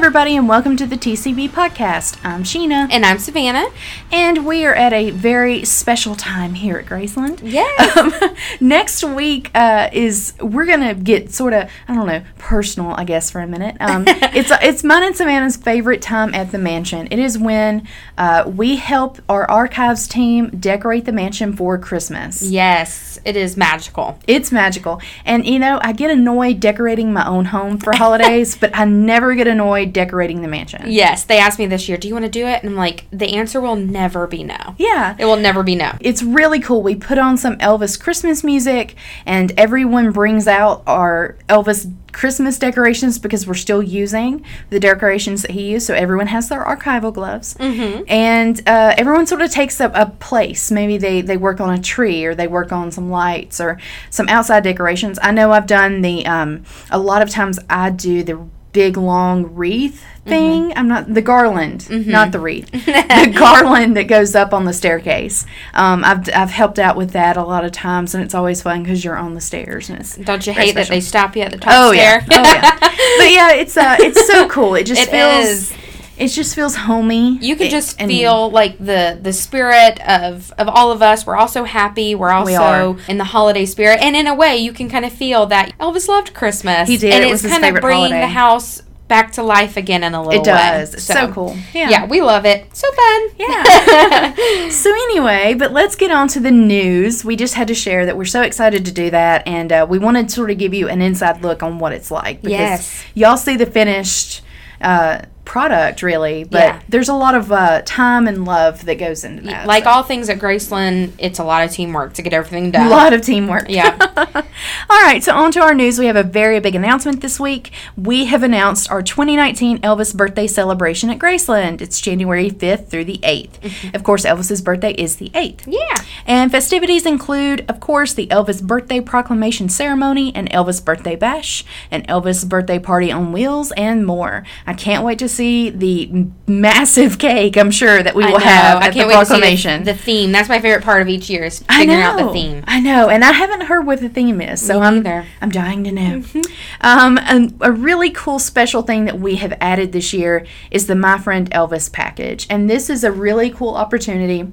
everybody, and welcome to the TCB podcast. I'm Sheena, And I'm Savannah. and we are at a very special time here at Graceland. Yes. Um, next week uh, is we're gonna get sort of I don't know personal, I guess, for a minute. Um, it's it's mine and Savannah's favorite time at the mansion. It is when uh, we help our archives team decorate the mansion for Christmas. Yes, it is magical. It's magical. And you know, I get annoyed decorating my own home for holidays, but I never get annoyed decorating the mansion. Yes, they asked me this year, do you want to do it? And I'm like, the answer will never be no. Yeah. It will never be no. It's really cool. We put on some Elvis Christmas music and everyone brings out our Elvis Christmas decorations because we're still using the decorations that he used. So everyone has their archival gloves. Mm-hmm. And uh, everyone sort of takes up a place. Maybe they, they work on a tree or they work on some lights or some outside decorations. I know I've done the, um, a lot of times I do the big long wreath thing. I'm not the garland, not the wreath. the garland that goes up on the staircase. Um, I've I've helped out with that a lot of times, and it's always fun because you're on the stairs and it's. Don't you hate that they stop you at the top Oh stair? yeah, oh yeah. but yeah, it's uh, it's so cool. It just It feels. is. It just feels homey. You can just and- feel like the the spirit of of all of us. We're also happy. We're also are. in the holiday spirit, and in a way, you can kind of feel that Elvis loved Christmas. He did. and It it's was his kind of bringing holiday. the house back to life again in a little It does. way. It's so cool. Yeah. Yeah. we love it. So fun. Yeah. so anyway, but let's get on to the news. We just had to share that we're so excited to do that, and uh, we wanted to sort of give you an inside look on what it's like because Yes. y'all see the finished uh, product, really, but Yeah. there's a lot of uh, time and love that goes into that. like so. all things at Graceland, it's a lot of teamwork to get everything done. A lot of teamwork. Yeah. All right, so on to our news. We have a very big announcement this week. We have announced our 2019 Elvis birthday celebration at Graceland. It's January 5th through the 8th. Of course, Elvis's birthday is the 8th. Yeah. And festivities include, of course, the Elvis birthday proclamation ceremony, an Elvis birthday bash, an Elvis birthday party on wheels, and more. I can't wait to see the massive cake, I'm sure, that we will have at the proclamation. To see the, the theme. That's my favorite part of each year is figuring out the theme. I know, and I haven't heard what the theme is, so Me I'm. I'm dying to know. Um, and a really cool special thing that we have added this year is the My Friend Elvis package, and this is a really cool opportunity.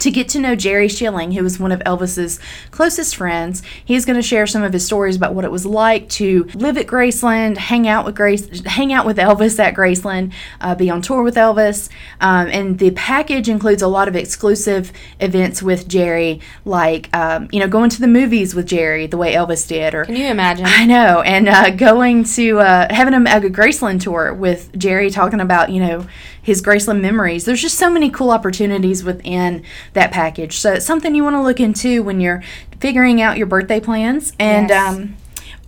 To get to know Jerry Schilling, who was one of Elvis's closest friends, he's going to share some of his stories about what it was like to live at Graceland, hang out with Grace, hang out with Elvis at Graceland, uh, be on tour with Elvis, um, and the package includes a lot of exclusive events with Jerry, like um, you know going to the movies with Jerry, the way Elvis did, or Can you imagine? I know, and uh, going to uh, having a, a Graceland tour with Jerry talking about you know his Graceland memories. There's just so many cool opportunities within that package. So it's something you want to look into when you're figuring out your birthday plans. And Yes. um,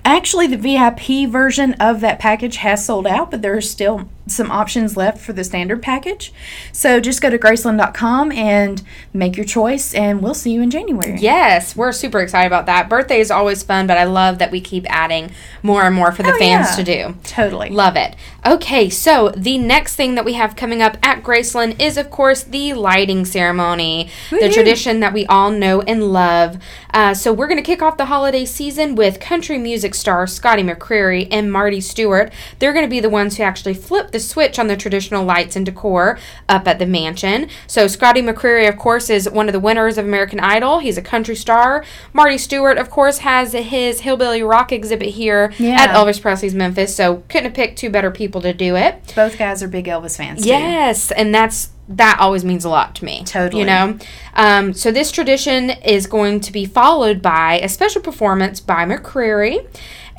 actually, the VIP version of that package has sold out, but there are still some options left for the standard package. So just go to Graceland.com and make your choice, and we'll see you in January. Yes, we're super excited about that. Birthday is always fun, but I love that we keep adding more and more for the Oh, fans yeah. to do. Totally. Love it. Okay, so the next thing that we have coming up at Graceland is, of course, the lighting ceremony, the Woo-hoo. tradition that we all know and love. Uh, so we're going to kick off the holiday season with country music stars Scotty McCreery and Marty Stuart. They're going to be the ones who actually flip the switch on the traditional lights and decor up at the mansion. So Scotty McCreery, of course, is one of the winners of American Idol. He's a country star. Marty Stuart, of course, has his Hillbilly Rock exhibit here Yeah. at Elvis Presley's Memphis. So couldn't have picked two better people to do it. Both guys are big Elvis fans. too. Yes, and that's that always means a lot to me. Totally. You know? Um, so this tradition is going to be followed by a special performance by McCreery.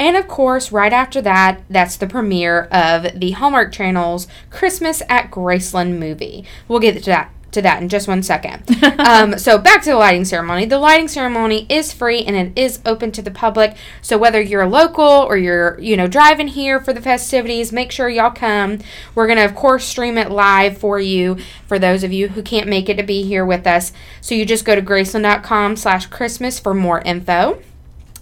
And of course, right after that, that's the premiere of the Hallmark Channel's Christmas at Graceland movie. We'll get to that to that in just one second. um, so back to the lighting ceremony. The lighting ceremony is free and it is open to the public. So whether you're local or you're you know driving here for the festivities, make sure y'all come. We're gonna of course stream it live for you for those of you who can't make it to be here with us. So you just go to graceland.com/christmas for more info.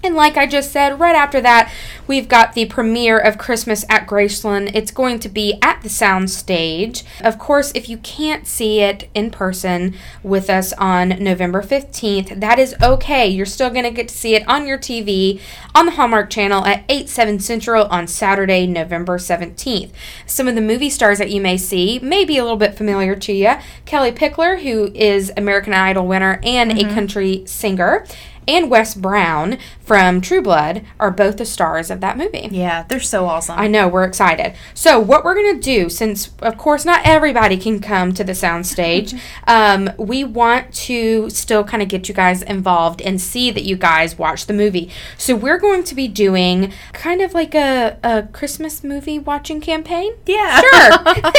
And like I just said, right after that, we've got the premiere of Christmas at Graceland. It's going to be at the Soundstage. Of course, if you can't see it in person with us on November 15th, that is okay. You're still going to get to see it on your TV on the Hallmark Channel at 8, 7 Central on Saturday, November 17th. Some of the movie stars that you may see may be a little bit familiar to you. Kellie Pickler, who is American Idol winner and a mm-hmm. country singer and Wes Brown from True Blood are both the stars of that movie. Yeah, they're so awesome. I know, we're excited. So, what we're going to do, since of course not everybody can come to the soundstage, um, we want to still kind of get you guys involved and see that you guys watch the movie. So, we're going to be doing kind of like a, a Christmas movie watching campaign. yeah. Sure.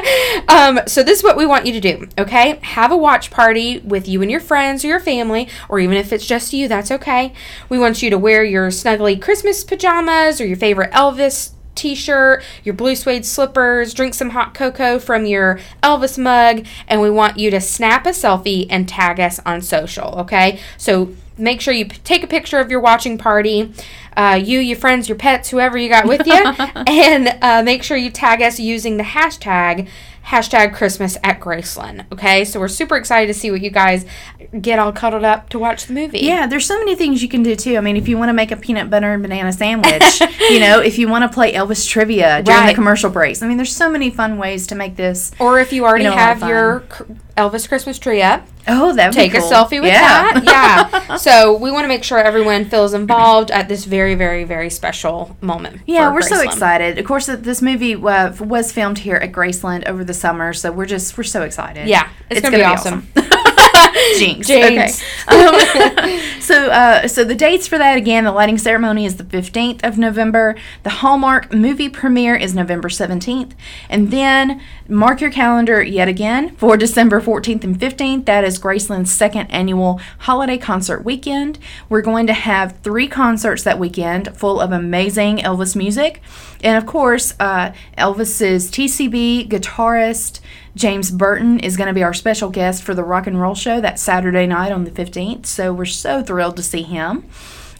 um, so this is what we want you to do, okay? Have a watch party with you and your friends or your family, or even if it's just you, that's okay. We want you to wear your snuggly Christmas pajamas or your favorite Elvis t-shirt, your blue suede slippers, drink some hot cocoa from your Elvis mug, and we want you to snap a selfie and tag us on social, okay? So make sure you p- take a picture of your watching party, uh, you, your friends, your pets, whoever you got with you, and uh, make sure you tag us using the hashtag hashtag Christmas at Graceland. Okay, so we're super excited to see what you guys get all cuddled up to watch the movie. Yeah, there's so many things you can do too. I mean, if you want to make a peanut butter and banana sandwich, you know, if you want to play Elvis trivia during Right. the commercial breaks. I mean, there's so many fun ways to make this. Or if you already You know, a lot of have your Elvis Christmas tree up, Oh, that would take be cool. a selfie with yeah. that. Yeah. so we want to make sure everyone feels involved at this very, very, very special moment. Yeah, we're so excited. Of course, this movie uh, was filmed here at Graceland over the summer, so we're just we're so excited. Yeah, it's, gonna, be awesome. Jinx. Jinx. Okay. Um, so, uh, so the dates for that again, the lighting ceremony is the 15th of November. The Hallmark movie premiere is November 17th. And then mark your calendar yet again for December 14th and 15th. That is Graceland's second annual holiday concert weekend. We're going to have three concerts that weekend full of amazing Elvis music. And of course, uh, Elvis's TCB guitarist, James Burton is going to be our special guest for the rock and roll show that Saturday night on the 15th. So we're so thrilled to see him.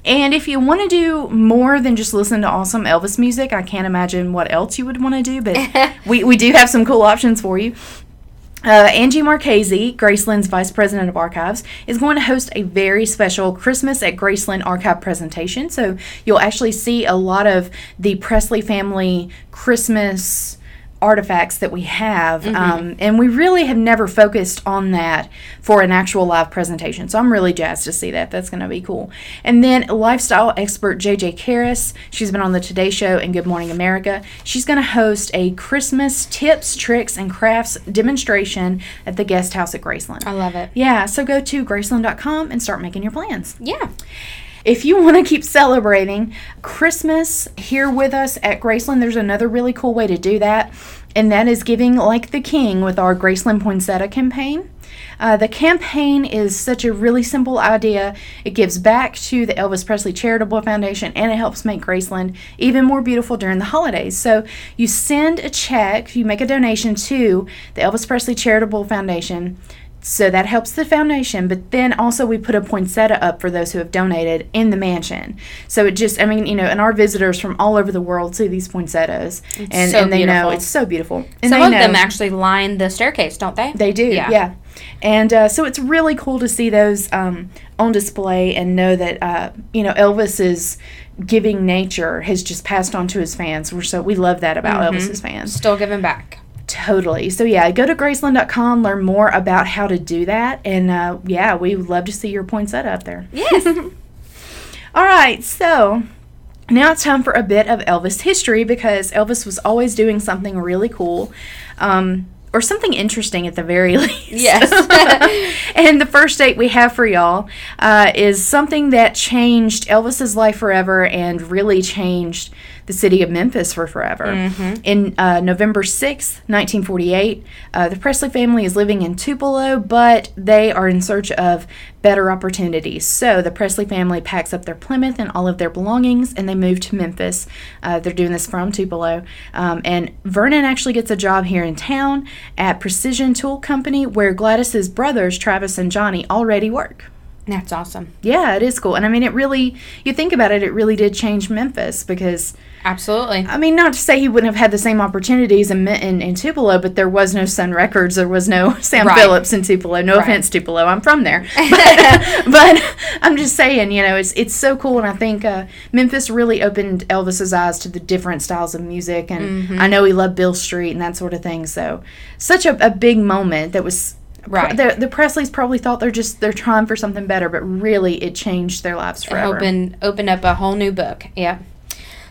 And if you want to do more than just listen to awesome Elvis music, I can't imagine what else you would want to do, but we, we do have some cool options for you. Uh, Angie Marchese, Graceland's Vice President of Archives, is going to host a very special Christmas at Graceland archive presentation. So you'll actually see a lot of the Presley family Christmas artifacts that we have. Um, and we really have never focused on that for an actual live presentation. So I'm really jazzed to see that. That's going to be cool. And then lifestyle expert JJ Karras, she's been on the Today Show and Good Morning America. She's going to host a Christmas tips, tricks, and crafts demonstration at the guest house at Graceland. I love it. Yeah, so go to graceland.com and start making your plans. Yeah. If you want to keep celebrating Christmas here with us at Graceland, there's another really cool way to do that, and that is giving like the king with our Graceland Poinsettia campaign. Uh, the campaign is such a really simple idea. It gives back to the Elvis Presley Charitable Foundation and it helps make Graceland even more beautiful during the holidays. So you send a check, you make a donation to the Elvis Presley Charitable Foundation. So that helps the foundation, but then also we put a poinsettia up for those who have donated in the mansion. So it just, I mean, you know, and our visitors from all over the world see these poinsettias, and, so and they know it's so beautiful. And Some they of know, them actually line the staircase, don't they? they do, Yeah. yeah. And uh, so it's really cool to see those um, on display and know that uh, you know Elvis's giving nature has just passed on to his fans. We're so we love that about Mm-hmm. Elvis's fans. Still giving back. Totally. So yeah, go to graceland.com, learn more about how to do that, and uh, yeah, we would love to see your poinsettia up there. Yes. All right, so now it's time for a bit of Elvis history because Elvis was always doing something really cool. Um, or something interesting at the very least. Yes. and the first date we have for y'all uh, is something that changed Elvis's life forever and really changed the city of Memphis for forever. In uh, November sixth, 1948, uh, the Presley family is living in Tupelo, but they are in search of better opportunities. So the Presley family packs up their Plymouth and all of their belongings and they move to Memphis. Uh, they're doing this from Tupelo. Um, and Vernon actually gets a job here in town at Precision Tool Company where Gladys's brothers, Travis and Johnny, already work. That's awesome. Yeah, it is cool. And I mean, it really, you think about it, it really did change Memphis because, Absolutely. I mean, not to say he wouldn't have had the same opportunities in, in, in Tupelo, but there was no Sun Records, there was no Sam Right. Phillips in Tupelo. No Right. offense, Tupelo, I'm from there. But, but I'm just saying, you know, it's, it's so cool. And I think uh, Memphis really opened Elvis's eyes to the different styles of music. And Mm-hmm. I know he loved Beale Street and that sort of thing. So, such a, a big moment that was Right. the, the Presleys probably thought they're just they're trying for something better, but really it changed their lives forever. Open opened up a whole new book. Yeah.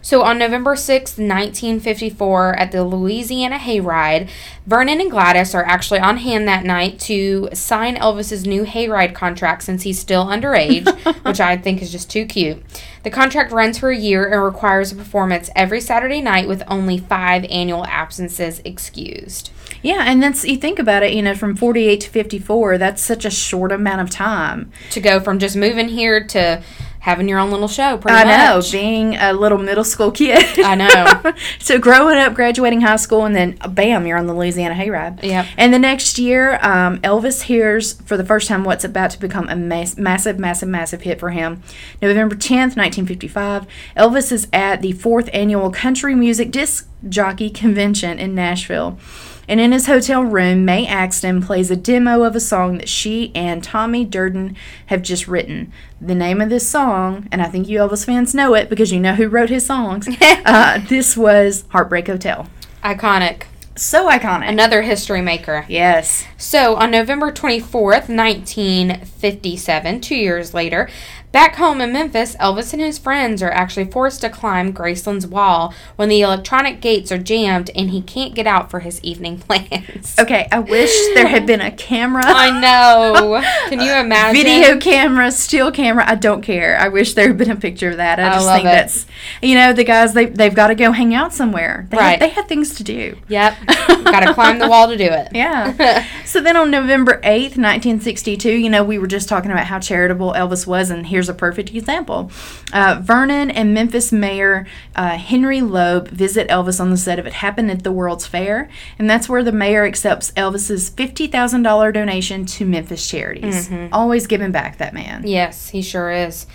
So on November 6th, 1954, at the Louisiana Hayride, Vernon and Gladys are actually on hand that night to sign Elvis's new Hayride contract since he's still underage, which I think is just too cute. The contract runs for a year and requires a performance every Saturday night with only five annual absences excused. Yeah, and that's you think about it, you know, from 48 to 54, that's such a short amount of time. To go from just moving here to having your own little show, pretty I know, being a little middle school kid. I know. so growing up, graduating high school, and then bam, you're on the Louisiana Hayride. Yep. And the next year, um, Elvis hears for the first time what's about to become a mass- massive, massive, massive hit for him. November 10th, 1955, Elvis is at the fourth annual Country Music Disc Jockey Convention in Nashville. And in his hotel room, Mae Axton plays a demo of a song that she and Tommy Durden have just written. The name of this song, and I think you Elvis fans know it because you know who wrote his songs, uh, this was Heartbreak Hotel. Iconic. So iconic. Another history maker. yes. So, on November 24th, 1957, two years later, back home in Memphis, Elvis and his friends are actually forced to climb Graceland's wall when the electronic gates are jammed and he can't get out for his evening plans. Okay, I wish there had been a camera. I know. Can you imagine? Video camera, still camera. I don't care. I wish there had been a picture of that. I I just love think it. that's, you know, the guys they they've got to go hang out somewhere. They Right. Have, they have things to do. Yep. Got to climb the wall to do it. Yeah. so then on November 8th, 1962, you know, we were just talking about how charitable Elvis was, and here's a perfect example. Uh, Vernon and Memphis Mayor uh, Henry Loeb visit Elvis on the set of It Happened at the World's Fair, and that's where the mayor accepts Elvis's $50,000 donation to Memphis charities. Always giving back, that man. Yes, he sure is.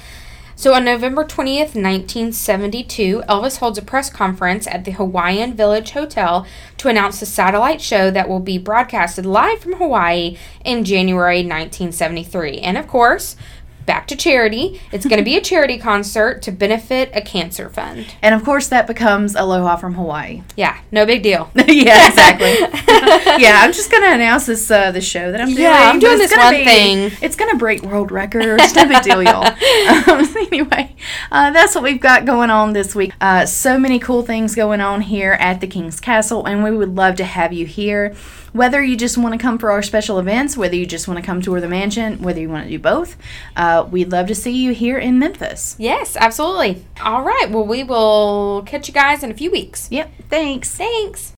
So on November 20th, 1972, Elvis holds a press conference at the Hawaiian Village Hotel to announce the satellite show that will be broadcasted live from Hawaii in January 1973. And of course, back to charity. It's going to be a charity concert to benefit a cancer fund. And of course, that becomes Aloha from Hawaii. Yeah, no big deal. yeah, exactly. yeah, I'm just gonna announce this uh, the show that I'm doing. Yeah, I'm doing it's this gonna one be- thing. It's gonna break world records. No big deal, y'all. Um, anyway, uh, that's what we've got going on this week. Uh, so many cool things going on here at the King's Castle, and we would love to have you here. Whether you just want to come for our special events, whether you just want to come tour the mansion, whether you want to do both, uh, we'd love to see you here in Memphis. Yes, absolutely. All right. Well, we will catch you guys in a few weeks. Yep. Thanks. Thanks.